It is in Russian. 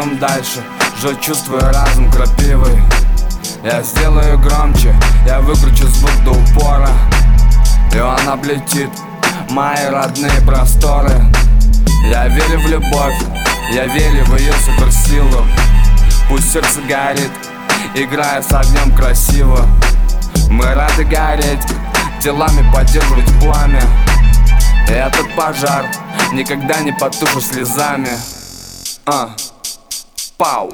Социум дальше, жжет чувствую разум крапивой. Я сделаю громче, я выкручу звук до упора. И он облетит мои родные просторы. Я верю в любовь, я верю в ее суперсилу. Пусть сердце горит, играя с огнем красиво. Мы рады гореть, делами поддерживать пламя. Этот пожар никогда не потушу слезами. А. pau.